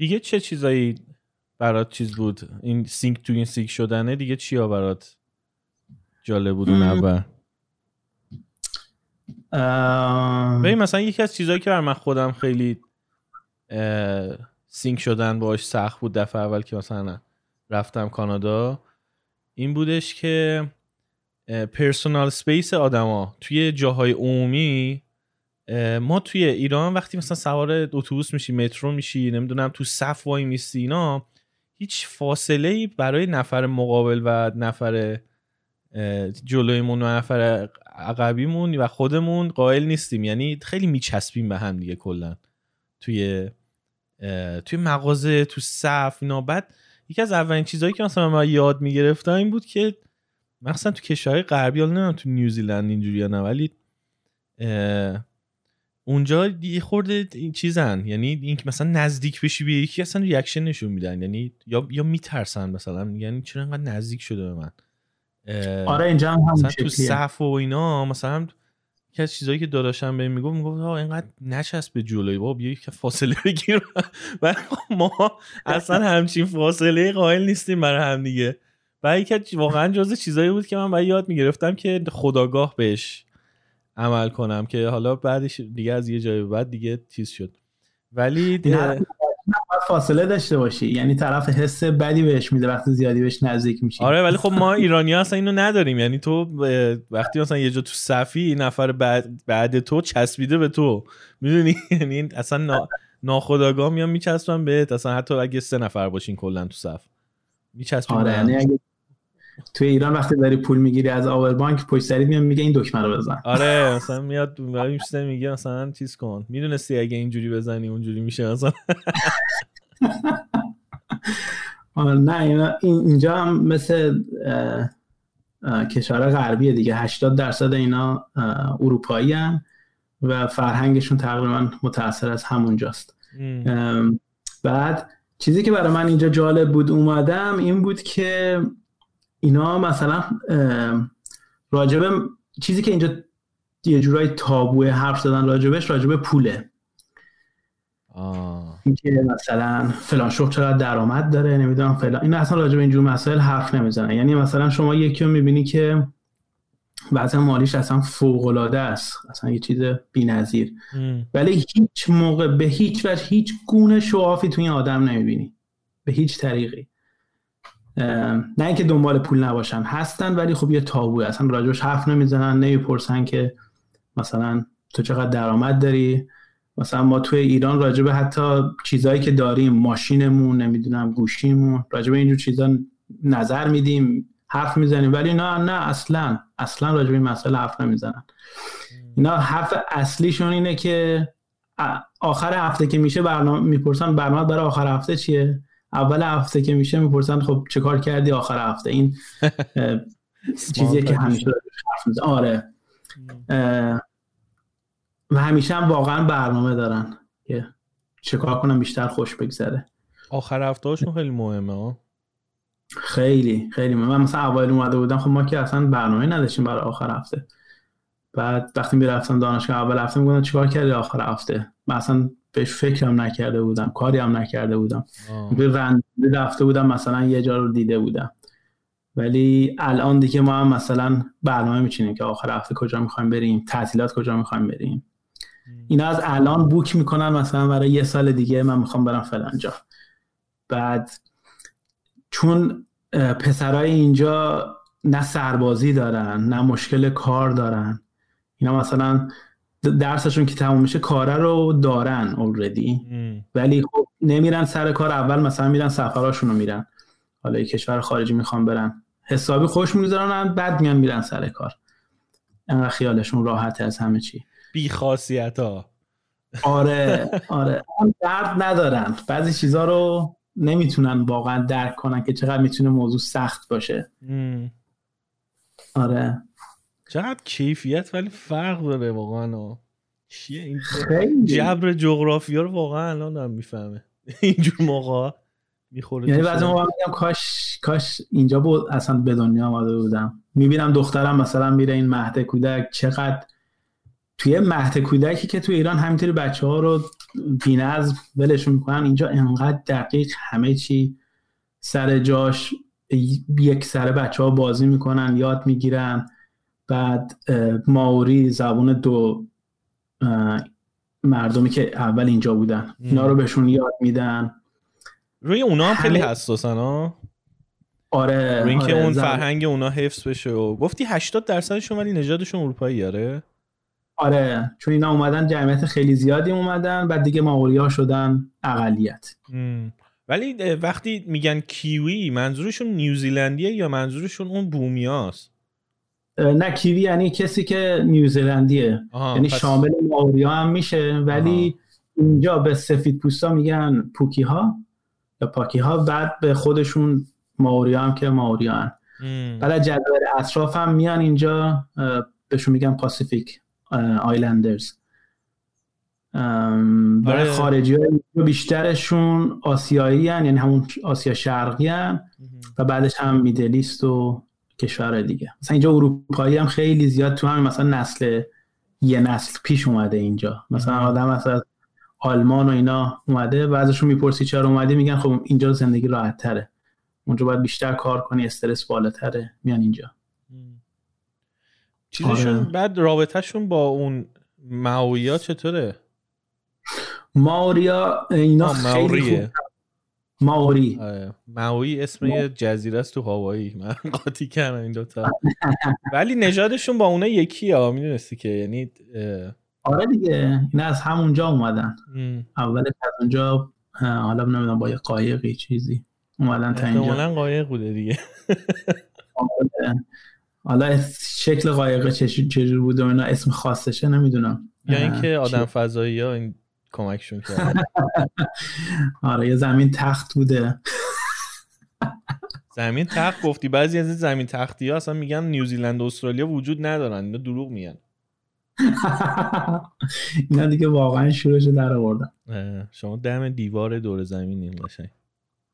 دیگه چه چیزایی برات چیز بود؟ این sync تو این sync شدنه دیگه چیا برات جالب بود اون اول؟ ببین مثلا یکی از چیزهایی که بر من خودم خیلی sync شدن باش سخت بود دفعه اول که مثلا رفتم کانادا این بودش که personal space آدما توی جاهای عمومی ما توی ایران وقتی مثلا سوار اتوبوس میشی مترو میشی نمی‌دونم تو صف وای میستی اینا هیچ فاصله ای برای نفر مقابل و نفر جلویمون و نفر عقبیمون و خودمون قائل نیستیم. یعنی خیلی میچسبیم به هم دیگه کلا. توی توی مغازه تو صف اینا. بعد یکی از اولین چیزهایی که مثلا من یاد می‌گرفتم این بود که مثلا تو کشورهای غربی حالا نمی‌دونم تو نیوزیلند اینجوری یا نه ولی اونجا یه خورده این چیزن. یعنی اینکه مثلا نزدیک بشی به یکی اصلا ریاکشن نشون میدن. یعنی یا یا میترسن مثلا. یعنی چرا انقدر نزدیک شده به من؟ آره اینجا هم مثلا تو صف و اینا مثلا یکی از چیزایی که داداشم بهم می‌گفت می‌گفت ها اینقدر نچسب به جلوی. بابا بیا که فاصله بگیر. و ما اصلا همچین فاصله قائل نیستیم برای هم دیگه. و یکی واقعا جزء چیزایی بود که من باید یاد می‌گرفتم که خداگاه بهش. عمل کنم که حالا بعدش دیگه از یه جای بعد دیگه تیز شد. ولی فاصله داشته باشی. یعنی طرف حس بدی بهش میده وقتی زیادی بهش نزدیک میشی. آره ولی خب ما ایرانی ها اصلا اینو نداریم. یعنی تو وقتی مثلا یه جا تو صفی نفر بعد, بعد تو چسبیده به تو. می‌دونی؟ یعنی اصلا نا... ناخداگاه میان میچسبن بهت. اصلا حتی اگه سه نفر باشین کلا تو صف. میچسبن آره یعنی اگه توی ایران وقتی داری پول می‌گیری از آور بانک پشت سرید میاد میگه این دکمه رو بزن. آره مثلا میاد میشه میگه مثلا چیز کن. می‌دونستی اگه اینجوری بزنی اونجوری میشه مثلا. آره نه اینجا هم مثل کشور غربیه دیگه. 80 درصد اینا اروپایی هم و فرهنگشون تقریبا متاثر از همونجاست. بعد چیزی که برای من اینجا جالب بود اومدم این بود که اینا مثلا راجبه چیزی که اینجا یه جورایی تابوی حرف زدن راجبش راجبه پوله. اینکه مثلا فلان شغل چقدر درآمد داره نمی‌دونم فلان. این اصلا راجبه اینجور مسائل حرف نمی‌زنه. یعنی مثلا شما یکی رو می‌بینی که بعضا مالیش اصلا فوق العاده است. اصلا یه چیز بی‌نظیر. ولی هیچ موقع به هیچ وجه هیچ گونه شوافی توی این آدم نمی‌بینی. به هیچ طریقی. نه اینکه دنبال پول نباشن هستن ولی خب یه تابوه اصلا راجبش حرف نمی‌زنن نمی‌پرسن که مثلا تو چقدر درآمد داری. مثلا ما توی ایران راجبه حتی چیزهایی که داریم ماشینمون نمی‌دونم گوشیمون راجبه اینجور چیزا نظر میدیم حرف می‌زنیم. ولی نه نه اصلا اصلا راجبه این مسئله حرف نمی‌زنن. اینا حرف اصلیشون اینه که آخر هفته که میشه برنامه می‌پرسن برنامه برای آخر هفته چیه؟ اول هفته که میشه می‌پرسن خب چه کار کردی آخر هفته؟ این چیزیه که همیشه حرف آره. و همیشه هم واقعا برنامه دارن که چه کار کنم بیشتر خوش بگذره. آخر هفته هاشون خیلی مهمه ها خیلی خیلی مهمه. من مثلا اول اومده بودم خب ما که اصلا برنامه نداشتیم برای آخر هفته. بعد وقتی می‌رفتم دانشگاه اول هفته می‌گفتن چیکار کردی آخر هفته؟ من اصلا بهش فکرم نکرده بودم کاری هم نکرده بودم. رند رفته بودم مثلا یه جا رو دیده بودم. ولی الان دیگه ما هم مثلا برنامه میچینیم که آخر هفته کجا می‌خوایم بریم تعطیلات کجا می‌خوایم بریم. اینا از الان بوک می‌کنن مثلا برای یه سال دیگه من می‌خوام برم فلان جا. بعد چون پسرای اینجا نه سربازی دارن نه مشکل کار دارن. اینا مثلا درسشون که تموم میشه کاره رو دارن اوردی ولی خب نمیرن سر کار. اول مثلا میرن سفراشون رو میرن. حالا یه کشور خارجی می‌خوان برن. حسابی خوش می‌گذارن بعد میان میرن سر کار. انقدر خیالشون راحته از همه چی. بی خاصیت ها آره. آره درد ندارن. بعضی چیزها رو نمی‌تونن واقعا درک کنن که چقدر می‌تونه موضوع سخت باشه. آره. چقدر کیفیت ولی فرق داره واقعا. چیه این جبر جغرافیا رو واقعا الان دارم می‌فهمه. اینجور موقع می‌خوره یعنی بعضی موقع میگم کاش کاش اینجا بود اصلا به دنیا آمده بودم. می‌بینم دخترم مثلا میره این مهد کودک. چقدر توی مهد کودکی که توی ایران همینطوری بچه ها رو بینظم ولشون می‌کنن اینجا انقدر دقیق همه چی سر جاش یک سر بچه ها بازی می‌کنن یاد می‌گیرن. بعد ماوری زبون دو مردمی که اول اینجا بودن. اینا رو بهشون یاد میدن. روی اونا هم خیلی حساسن ها آره روی اینکه آره، اون زب- فرهنگ اونا حفظ بشه و گفتی 80 درصدشون ولی نژادشون اروپایی آره؟ آره چون اینا اومدن جمعیت خیلی زیادی اومدن بعد دیگه ماوری ها شدن اقلیت. ولی وقتی میگن کیوی منظورشون نیوزیلندیه یا منظورشون اون بومیاست؟ نه کیوی یعنی کسی که نیوزیلندیه آها یعنی پس- شامل ماوری ها هم میشه ولی اینجا به سفید پوستا میگن پاکیها یا پاکیها بعد به خودشون ماوری ها هم که ماوری ها هن. مم. بعد از جزایر اطراف هم میان اینجا بهشون میگن Pacific Islanders و آره. خارجی ها بیشترشون آسیایی هن، یعنی همون آسیا شرقی هن. و بعدش هم میدلیست و کشور دیگه مثلا اینجا اروپایی هم خیلی زیاد تو همین مثلا نسل یه نسل پیش اومده اینجا مثلا. آدم مثلا آلمان و اینا اومده بعضشون می‌پرسی چرا اومده میگن خب اینجا زندگی راحت تره اونجا باید بیشتر کار کنی استرس بالاتره میان اینجا. چیزشون آره. بعد رابطهشون با اون ماویا چطوره ماوریا اینا خیلی. خوب ماوری. آره. ماوی اسم یه جزیره است تو هاوایی. من قاطی کردم این دوتا. ولی نژادشون با اونا یکی ها می‌دونستی که. یعنی آره دیگه. اینا از همونجا اومدن. مم. اولش از اونجا حالا نمی‌دونم با یه قایقی چیزی. اومدن تا اینجا. قایق بوده دیگه. حالا شکل قایقه چجور چجور بوده و اینا اسم خاصشه نمی‌دونم. یا اینکه آدم فضایی ها این کمکشون کرد. آره یه زمین تخت بوده. زمین تخت گفتی؟ بعضی از این زمین تختی ها اصلا میگن نیوزیلند و استرالیا وجود ندارن اینا دروغ میگن. اینا دیگه واقعا شورش در آوردن. شما دم دیوار دور زمینین قشنگ.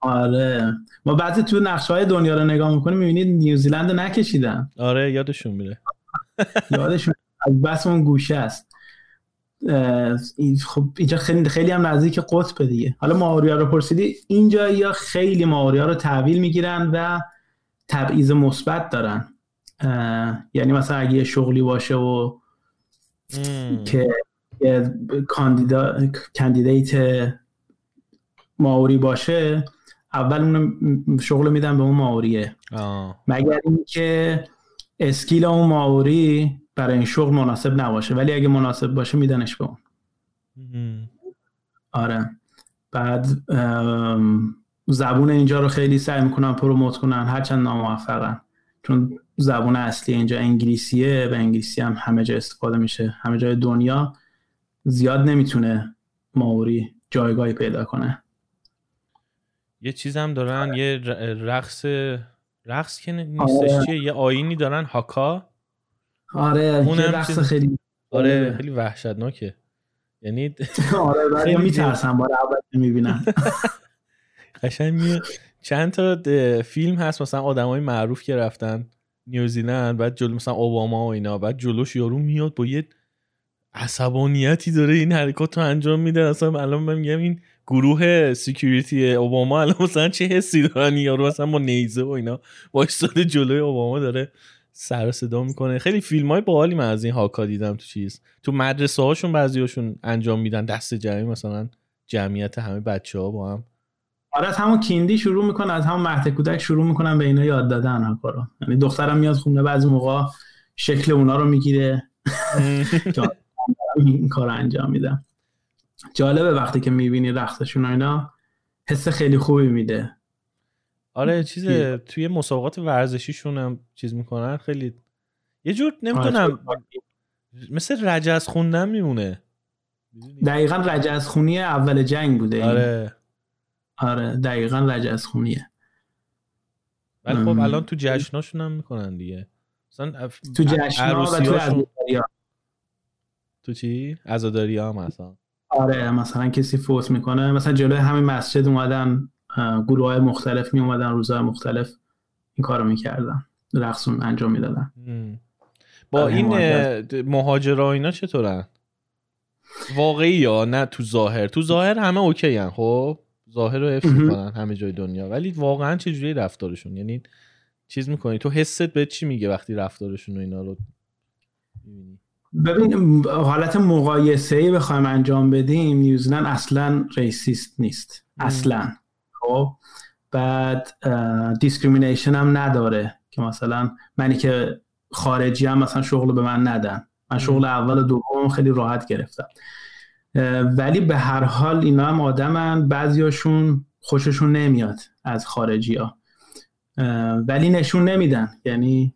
آره. ما بعضی تو نقشه های دنیا رو نگاه می‌کنیم می‌بینید نیوزیلند نکشیدن. آره یادشون میره. یادشون بس اون گوشه است. این- خب اینجا خیلی خیلی هم نزدیک قطب دیگه حالا ماوریا رو پرسیدی اینجا یا خیلی ماوریا رو تحویل می‌گیرن و تبعیض مثبت دارن یعنی مثلا اگه یه شغلی باشه و. که کاندیدا candidate ماوری باشه اول اون شغل میدن به اون ماوریه آه. مگر اینکه skill اون ماوری برای این شغل مناسب نباشه ولی اگه مناسب باشه میدنش به اون. آره. بعد زبون اینجا رو خیلی سعی می‌کنن promote کنن هرچند ناموفقن. چون زبون اصلی اینجا انگلیسیه و انگلیسی هم همه جا استفاده میشه. همه جای دنیا زیاد نمی‌تونه ماوری جایگاهی پیدا کنه. یه چیز هم دارن یه ر- رقص رقص که نیستش آره. چیه یه آینی دارن هاکا. آره اونم یه رقص خیلی آره خیلی وحشتناکه. یعنی آره خیلی میترسم بار اول می‌بینم. قشنگ چند تا فیلم هست مثلا آدمای معروف که رفتن نیوزیلند بعد جلو مثلا اوباما و اینا بعد جلوش یارو میاد با یه عصبانیتی داره این حرکات رو انجام میده. اصلا الان من میگم این گروه سکیوریتی اوباما الان مثلا چه حسی دارن؟ یارو مثلا با نیزه و اینا وایستاده جلوی اوباما داره سر صدا می‌کنه. خیلی فیلم های باحالی من از این هاکا دیدم تو چیز. تو مدرسه هاشون بعضیاشون انجام میدن دست جمعی مثلا جمعیت همه بچه ها با هم. آره از همون کیندی شروع می‌کنه از همون مهد کودک شروع می‌کنن به اینا یاد دادن هاکا رو. یعنی دخترم میاد خونه بعضی موقع شکل اونا رو می‌گیره. این کار انجام میدم جالبه وقتی که می‌بینی رقصشون و اینا حس خیلی خوبی میده. آره چیز توی مسابقات ورزشیشون هم چیز می‌کنن خیلی یه جور نمی‌دونم مثل رجز خوندن میمونه. دقیقا رجز خونی اول جنگ بوده. آره. آره دقیقا رجز خونیه ولی خب. الان تو جشناشون هم می‌کنن دیگه. مثلا اف- تو جشنها و تو عزاداری‌ها. تو چی؟ عزاداری هم مثلا آره مثلا کسی فوت می‌کنه. مثلا جلوی همین مسجد اومدن گروه های مختلف می اومدن روزهای مختلف این کارو می‌کردن رقصون انجام می‌دادن. با این مهاجرا اینا چطورن؟ واقعی یا نه تو ظاهر؟ تو ظاهر همه اوکی هن خب؟ ظاهر رو حفظ می‌کنن همه جای دنیا. ولی واقعا چه جوری رفتارشون؟ یعنی چیز می‌کنی؟ تو حست به چی میگه وقتی رفتارشون و اینا رو ببین حالت مقایسه ای بخوایم انجام بدیم نیوزیلند اصلا racist نیست. اصلا. خب؟ بعد discrimination هم نداره که مثلا منی که خارجی‌ام مثلا شغل به من ندن. من شغل اول و دوم خیلی راحت گرفتم. ولی به هر حال اینا هم آدمن بعضیاشون خوششون نمیاد از خارجی ها ولی نشون نمیدن. یعنی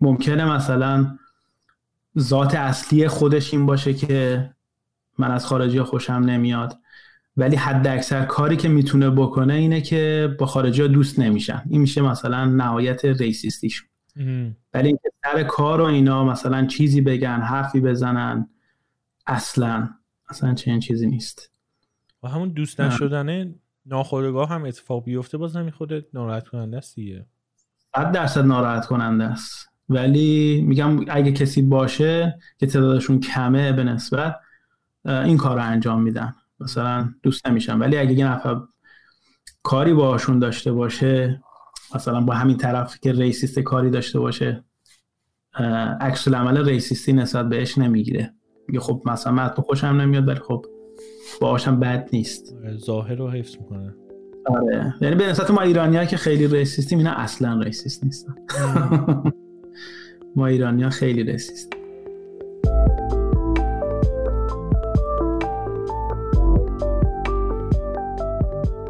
ممکنه مثلا ذات اصلی خودش این باشه که من از خارجی خوشم نمیاد. ولی حد اکثر کاری که می‌تونه بکنه اینه که با خارجی ها دوست نمیشن. این میشه مثلا نهایت ریسیستیشون ولی اینکه سر کار و اینا مثلا چیزی بگن حرفی بزنن اصلا اصلا چنین چیزی نیست. و همون دوست نشدنه ناخودگاه هم اتفاق بیفته باز نمی خودت ناراحت کننده است دیگه. صد درصد ناراحت کننده است. ولی میگم اگه کسی باشه که تعدادشون کمه به نسبت این کار رو انجام میدن. مثلا دوست نمیشن. ولی اگه یه نفر کاری باشون داشته باشه مثلا با همین طرف که ریسیست کاری داشته باشه عکس العمل racist ی نسبت بهش نمی‌گیره. میگه خب مثلا من تو خوشم نمیاد ولی خب باهاشم بد نیست. آره، ظاهر رو حفظ می‌کنه. آره. یعنی به نسبت ما ایرانی که خیلی racist یم اینا اصلا racist نیستن. ما ایرانی خیلی ریسیست